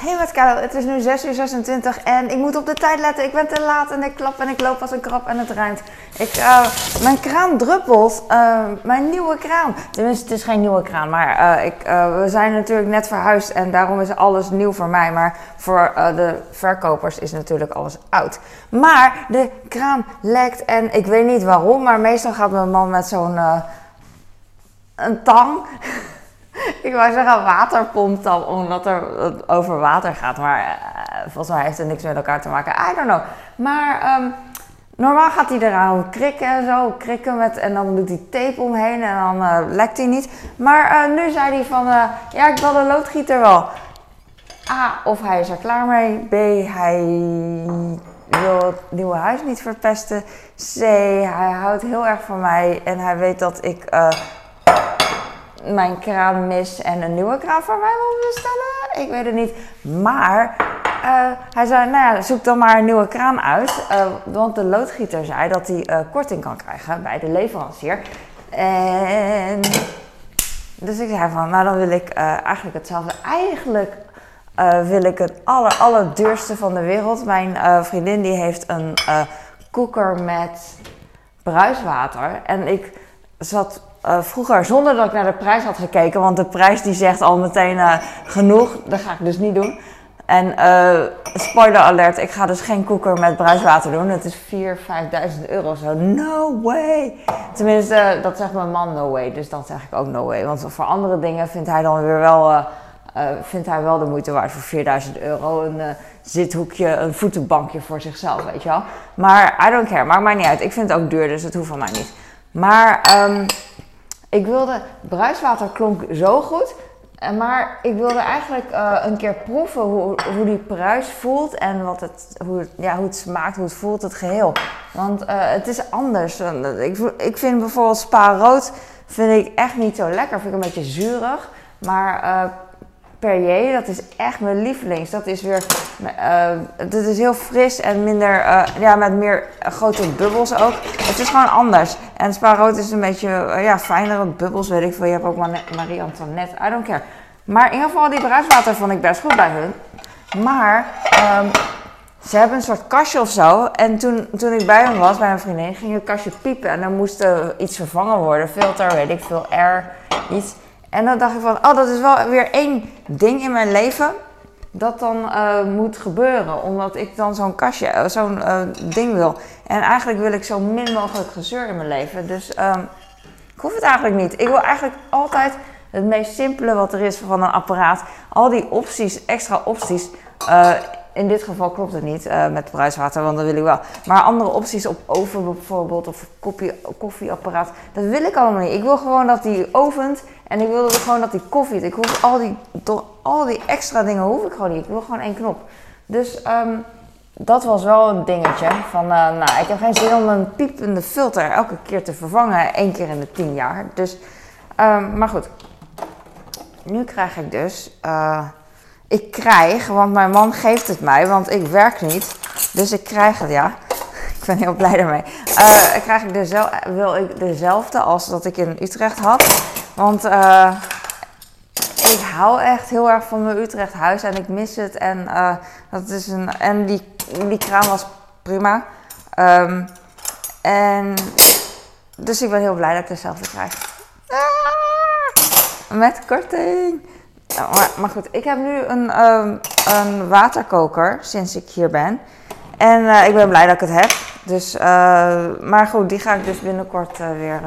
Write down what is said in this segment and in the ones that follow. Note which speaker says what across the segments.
Speaker 1: Hey wat Karel, het is nu 6 uur 26 en ik moet op de tijd letten. Ik ben te laat en ik klap en ik loop als een krab en het ruimt. Ik, uh, mijn kraan druppelt. Uh, mijn nieuwe kraan. Tenminste, het is geen nieuwe kraan, maar uh, ik, we zijn natuurlijk net verhuisd en daarom is alles nieuw voor mij. Maar voor de verkopers is natuurlijk alles oud. Maar de kraan lekt en ik weet niet waarom, maar meestal gaat mijn man met zo'n een tang ik wou zeggen waterpomp dan, omdat er over water gaat. Maar uh, volgens mij heeft het niks met elkaar te maken. I don't know. Maar um, normaal gaat hij eraan krikken en zo. Krikken met, en dan doet hij tape omheen en dan uh, lekt hij niet. Maar nu zei hij van, ja ik wil de loodgieter wel. A, of hij is er klaar mee. B, hij wil het nieuwe huis niet verpesten. C, hij houdt heel erg van mij en hij weet dat ik mijn kraan mis en een nieuwe kraan voor mij wil bestellen. Ik weet het niet. Maar uh, hij zei, nou ja, zoek dan maar een nieuwe kraan uit. Uh, want de loodgieter zei dat hij uh, korting kan krijgen bij de leverancier. En dus ik zei van, nou dan wil ik eigenlijk hetzelfde. Eigenlijk wil ik het aller, allerduurste van de wereld. Mijn vriendin die heeft een koeker met bruiswater. En ik zat uh, vroeger zonder dat ik naar de prijs had gekeken. Want de prijs die zegt al meteen uh, genoeg. Dat ga ik dus niet doen. En uh, spoiler alert, ik ga dus geen koeker met bruiswater doen. Het is 4.000, 5.000 euro zo. No way! Tenminste, dat zegt mijn man no way. Dus dan zeg ik ook no way. Want voor andere dingen vindt hij dan weer wel, vindt hij wel de moeite waard voor 4.000 euro. Een zithoekje, een voetenbankje voor zichzelf, weet je wel. Maar I don't care, maakt mij niet uit. Ik vind het ook duur, dus het hoeft van mij niet. Maar um, ik wilde, bruiswater klonk zo goed. Maar ik wilde eigenlijk uh, een keer proeven hoe, hoe die pruis voelt en wat het, hoe, het, ja, hoe het smaakt, hoe het voelt, het geheel. Want uh, het is anders. Ik, ik vind bijvoorbeeld spa rood vind ik echt niet zo lekker. Vind ik een beetje zuurig. Maar Perrier, dat is echt mijn lievelings. Dat is weer, uh, dat is heel fris en minder, uh, ja, met meer grote bubbels ook. Het is gewoon anders. En Spa is een beetje, ja, fijnere bubbels, weet ik veel. Je hebt ook Marie Antoinette, I don't care. Maar in ieder geval, die bruiswater vond ik best goed bij hun. Maar, um, ze hebben een soort kastje of zo. En toen, toen ik bij hen was, bij mijn vriendin, ging het kastje piepen. En dan moest er iets vervangen worden. Filter, weet ik veel, air, iets. En dan dacht ik van, oh, dat is wel weer één ding in mijn leven dat dan uh, moet gebeuren. Omdat ik dan zo'n kastje, uh, zo'n uh, ding wil. En eigenlijk wil ik zo min mogelijk gezeur in mijn leven. Dus um, ik hoef het eigenlijk niet. Ik wil eigenlijk altijd het meest simpele wat er is van een apparaat. Al die opties, extra opties in dit geval klopt het niet uh, met bruiswater, want dat wil ik wel. Maar andere opties op oven bijvoorbeeld of koffie, koffieapparaat, dat wil ik allemaal niet. Ik wil gewoon dat die ovent en ik wil gewoon dat die koffie. Ik hoef al die, al die extra dingen hoef ik gewoon niet. Ik wil gewoon één knop. Dus um, dat was wel een dingetje. Van, uh, nou, ik heb geen zin om een piepende filter elke keer te vervangen, één keer in de tien jaar. Dus, um, maar goed. Nu krijg ik dus. Uh, ik krijg, want mijn man geeft het mij, want ik werk niet. Dus ik krijg het, ja. Ik ben heel blij daarmee. Uh, krijg ik dezelfde, wil ik dezelfde als dat ik in Utrecht had. Want uh, ik hou echt heel erg van mijn Utrecht huis en ik mis het. En, uh, dat is een, en die, die kraan was prima. Um, en dus ik ben heel blij dat ik dezelfde krijg. Ah, met korting. Maar, maar, goed, ik heb nu een, um, een, waterkoker sinds ik hier ben. En uh, ik ben blij dat ik het heb. Dus, uh, maar goed, die ga ik dus binnenkort uh, weer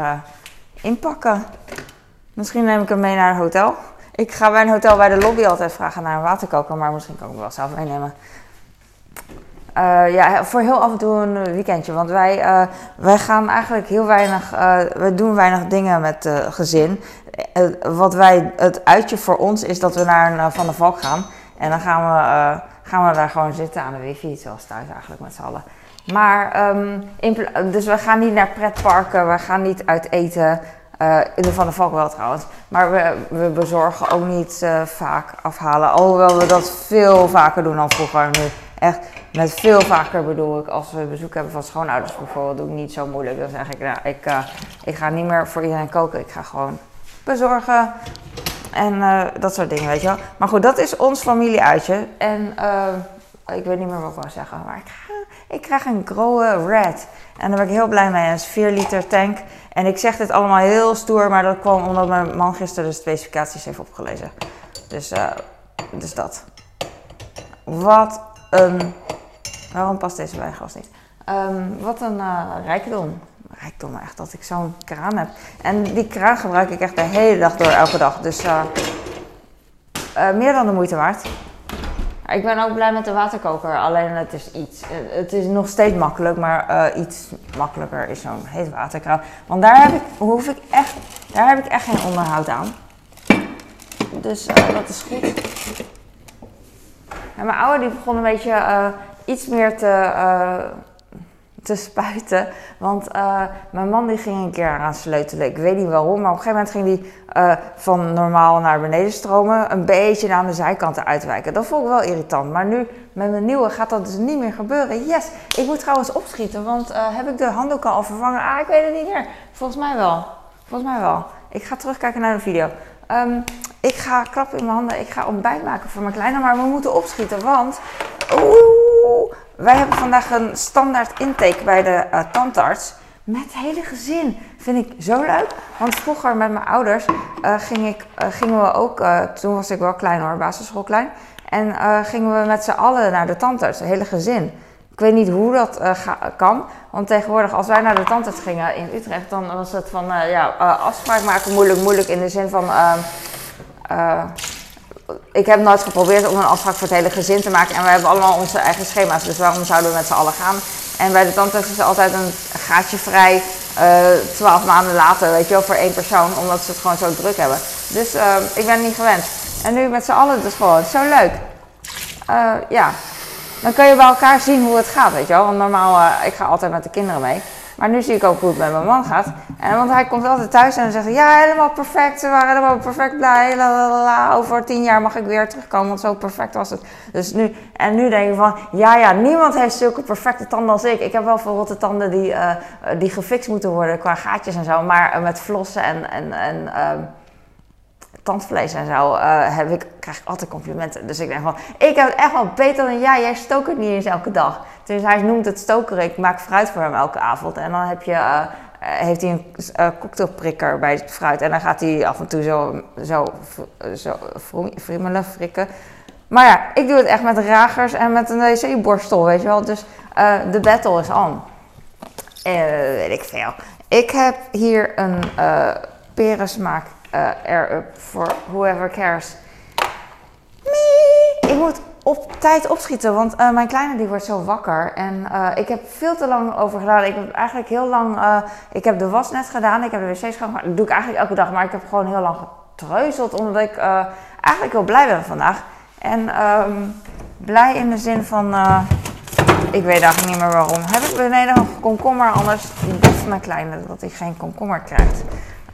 Speaker 1: inpakken. Misschien neem ik hem mee naar een hotel. Ik ga bij een hotel bij de lobby altijd vragen naar een waterkoker, maar misschien kan ik hem wel zelf meenemen. Ja, voor heel af en toe een weekendje. Want wij, wij gaan eigenlijk heel weinig, we doen weinig dingen met gezin. Wat wij, het uitje voor ons is dat we naar een Van de Valk gaan. En dan gaan we, gaan we daar gewoon zitten aan de wifi, zoals thuis eigenlijk met z'n allen. Maar, in, dus we gaan niet naar pretparken, we gaan niet uit eten. in de Van de Valk wel trouwens. Maar we, we bezorgen ook niet vaak afhalen. Alhoewel we dat veel vaker doen dan vroeger nu echt met veel vaker bedoel ik, als we bezoek hebben van schoonouders bijvoorbeeld, doe ik niet zo moeilijk. Dan zeg ik, nou, ik, ik ga niet meer voor iedereen koken. Ik ga gewoon bezorgen. En uh, dat soort dingen, weet je wel. Maar goed, dat is ons familieuitje. En uh, ik weet niet meer wat ik wou zeggen. Maar ik, ik krijg een Grohe Red. En daar ben ik heel blij mee. Een 4 liter tank. En ik zeg dit allemaal heel stoer, maar dat kwam omdat mijn man gisteren de specificaties heeft opgelezen. Dus, uh, dus dat. Wat een. Waarom past deze wijngas niet? Um, wat een rijkdom. Rijkdom, echt dat ik zo'n kraan heb. En die kraan gebruik ik echt de hele dag door, elke dag. Dus uh, meer dan de moeite waard. Ik ben ook blij met de waterkoker, alleen het is iets. Het is nog steeds makkelijk, maar iets makkelijker is zo'n heet waterkraan. Want daar heb ik, hoef ik echt, daar heb ik echt geen onderhoud aan. Dus dat is goed. En mijn oude die begon een beetje iets meer te te spuiten. Want uh, mijn man die ging een keer aan sleutelen. Ik weet niet waarom, maar op een gegeven moment ging die uh, van normaal naar beneden stromen. Een beetje naar de zijkanten uitwijken. Dat vond ik wel irritant. Maar nu met mijn nieuwe gaat dat dus niet meer gebeuren. Yes! Ik moet trouwens opschieten, want uh, heb ik de handdoek al vervangen? Ah, ik weet het niet meer. Volgens mij wel. Volgens mij wel. Ik ga terugkijken naar de video. Um, ik ga klappen in mijn handen. Ik ga ontbijt maken voor mijn kleine. Maar we moeten opschieten, want... Oeh, wij hebben vandaag een standaard intake bij de uh, tandarts. Met het hele gezin. Vind ik zo leuk. Want vroeger met mijn ouders uh, ging ik, uh, gingen we ook, toen was ik wel klein hoor, basisschoolklein. En gingen we met z'n allen naar de tandarts, het hele gezin. Ik weet niet hoe dat kan. Want tegenwoordig, als wij naar de tandarts gingen in Utrecht, dan was het van ja, afspraak maken moeilijk, moeilijk in de zin van ehm, ik heb nooit geprobeerd om een afspraak voor het hele gezin te maken. En we hebben allemaal onze eigen schema's. Dus waarom zouden we met z'n allen gaan? En bij de tandarts is er altijd een gaatje vrij. Uh, twaalf maanden later, weet je wel, voor één persoon. Omdat ze het gewoon zo druk hebben. Dus uh, ik ben niet gewend. En nu met z'n allen, dus gewoon zo leuk. Uh, ja, dan kun je bij elkaar zien hoe het gaat, weet je wel. Want normaal, ik ga altijd met de kinderen mee. Maar nu zie ik ook hoe het met mijn man gaat. En, want hij komt altijd thuis en dan zegt ja, helemaal perfect. Ze waren helemaal perfect blij. Lalalala. Over tien jaar mag ik weer terugkomen, want zo perfect was het. Dus nu, en nu denk ik van, ja, ja, niemand heeft zulke perfecte tanden als ik. Ik heb wel verrotte tanden die, uh, die gefixt moeten worden qua gaatjes en zo. Maar uh, met flossen en... en, en uh, tandvlees en zo, uh, heb ik, krijg ik altijd complimenten. Dus ik denk van, ik heb het echt wel beter dan jij. Jij stokert niet eens elke dag. Dus hij noemt het stokeren. Ik maak fruit voor hem elke avond. En dan heb je, uh, heeft hij een uh, cocktailprikker bij het fruit. En dan gaat hij af en toe zo, zo, zo friemelen, frikken. Maar ja, ik doe het echt met ragers en met een wc-borstel, weet je wel. Dus de battle is on. weet ik veel. Ik heb hier een perensmaak uh, air-up voor whoever cares. Mie! Ik moet op tijd opschieten, want uh, mijn kleine die wordt zo wakker. En ik heb veel te lang over gedaan. Ik heb eigenlijk heel lang... ik heb de was net gedaan, ik heb de wc's schoongemaakt. Dat doe ik eigenlijk elke dag, maar ik heb gewoon heel lang getreuzeld. Omdat ik eigenlijk heel blij ben vandaag. En um, blij in de zin van... ik weet eigenlijk niet meer waarom. Heb ik beneden een komkommer, anders best mijn kleine dat hij geen komkommer krijgt.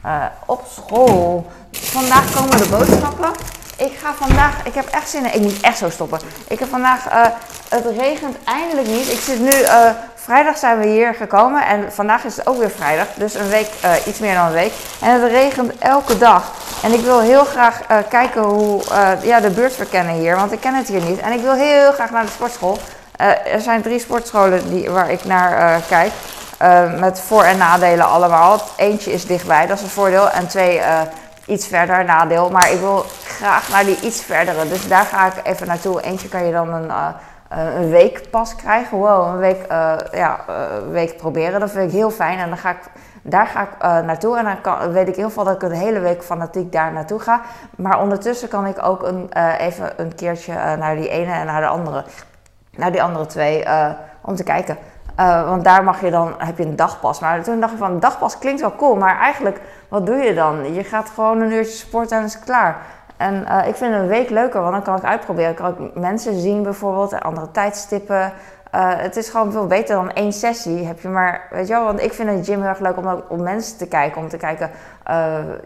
Speaker 1: Uh, op school. Vandaag komen de boodschappen. Ik ga vandaag, ik heb echt zin in, ik moet echt zo stoppen. Ik heb vandaag, uh, het regent eindelijk niet. Ik zit nu, uh, vrijdag zijn we hier gekomen en vandaag is het ook weer vrijdag. Dus een week, iets meer dan een week. En het regent elke dag. En ik wil heel graag kijken hoe, ja, de buurt verkennen hier, want ik ken het hier niet. En ik wil heel graag naar de sportschool. er zijn drie sportscholen die, waar ik naar kijk. Uh, met voor- en nadelen allemaal. Eentje is dichtbij, dat is een voordeel. En twee, uh, iets verder, nadeel. Maar ik wil graag naar die iets verdere. Dus daar ga ik even naartoe. Eentje kan je dan een, uh, een week pas krijgen. Wow, een week, ja, week proberen. Dat vind ik heel fijn. En dan ga ik, daar ga ik naartoe. En dan kan, weet ik heel veel dat ik een hele week fanatiek daar naartoe ga. Maar ondertussen kan ik ook een, even een keertje naar die ene en naar de andere. Naar die andere twee. om te kijken. Uh, want daar mag je dan, heb je een dagpas. Maar toen dacht ik van, dagpas klinkt wel cool. Maar eigenlijk, wat doe je dan? Je gaat gewoon een uurtje sporten en is klaar. En uh, ik vind een week leuker, want dan kan ik uitproberen. Kan ik mensen zien bijvoorbeeld, andere tijdstippen. Uh, het is gewoon veel beter dan één sessie. Heb je maar, weet je wel, want ik vind een gym heel erg leuk om, om mensen te kijken. Om te kijken,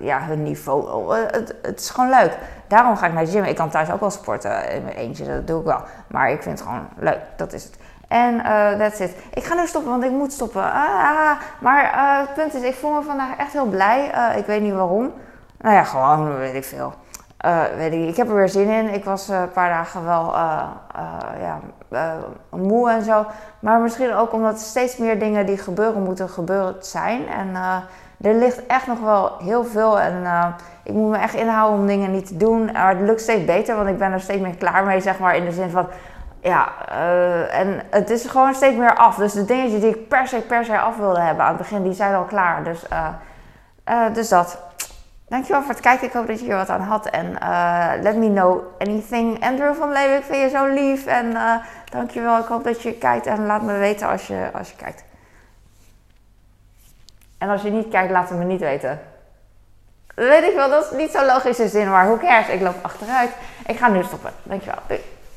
Speaker 1: ja, hun niveau. Het, het, is gewoon leuk. Daarom ga ik naar de gym. Ik kan thuis ook wel sporten in mijn eentje, dat doe ik wel. Maar ik vind het gewoon leuk, dat is het. En uh, that's it. Ik ga nu stoppen, want ik moet stoppen. Ah, ah. maar uh, het punt is, ik voel me vandaag echt heel blij. Uh, ik weet niet waarom. Nou ja, gewoon, weet ik veel. weet ik, ik heb er weer zin in. Ik was een paar dagen wel ja, moe en zo. Maar misschien ook omdat steeds meer dingen die gebeuren moeten gebeurd zijn. En er ligt echt nog wel heel veel. En ik moet me echt inhouden om dingen niet te doen. Maar het lukt steeds beter, want ik ben er steeds meer klaar mee, zeg maar. In de zin van, ja, uh, en het is gewoon steeds meer af. Dus de dingetjes die ik per se, per se af wilde hebben aan het begin, die zijn al klaar. Dus, uh, uh, dus dat. Dankjewel voor het kijken. Ik hoop dat je hier wat aan had. En let me know anything. Andrew van Leeuwen, ik vind je zo lief. En dankjewel. Ik hoop dat je kijkt en laat me weten als je, als je kijkt. En als je niet kijkt, laat het me niet weten. Weet ik wel, dat is niet zo logische zin, maar hoe cares? Ik loop achteruit. Ik ga nu stoppen. Dankjewel. Doei.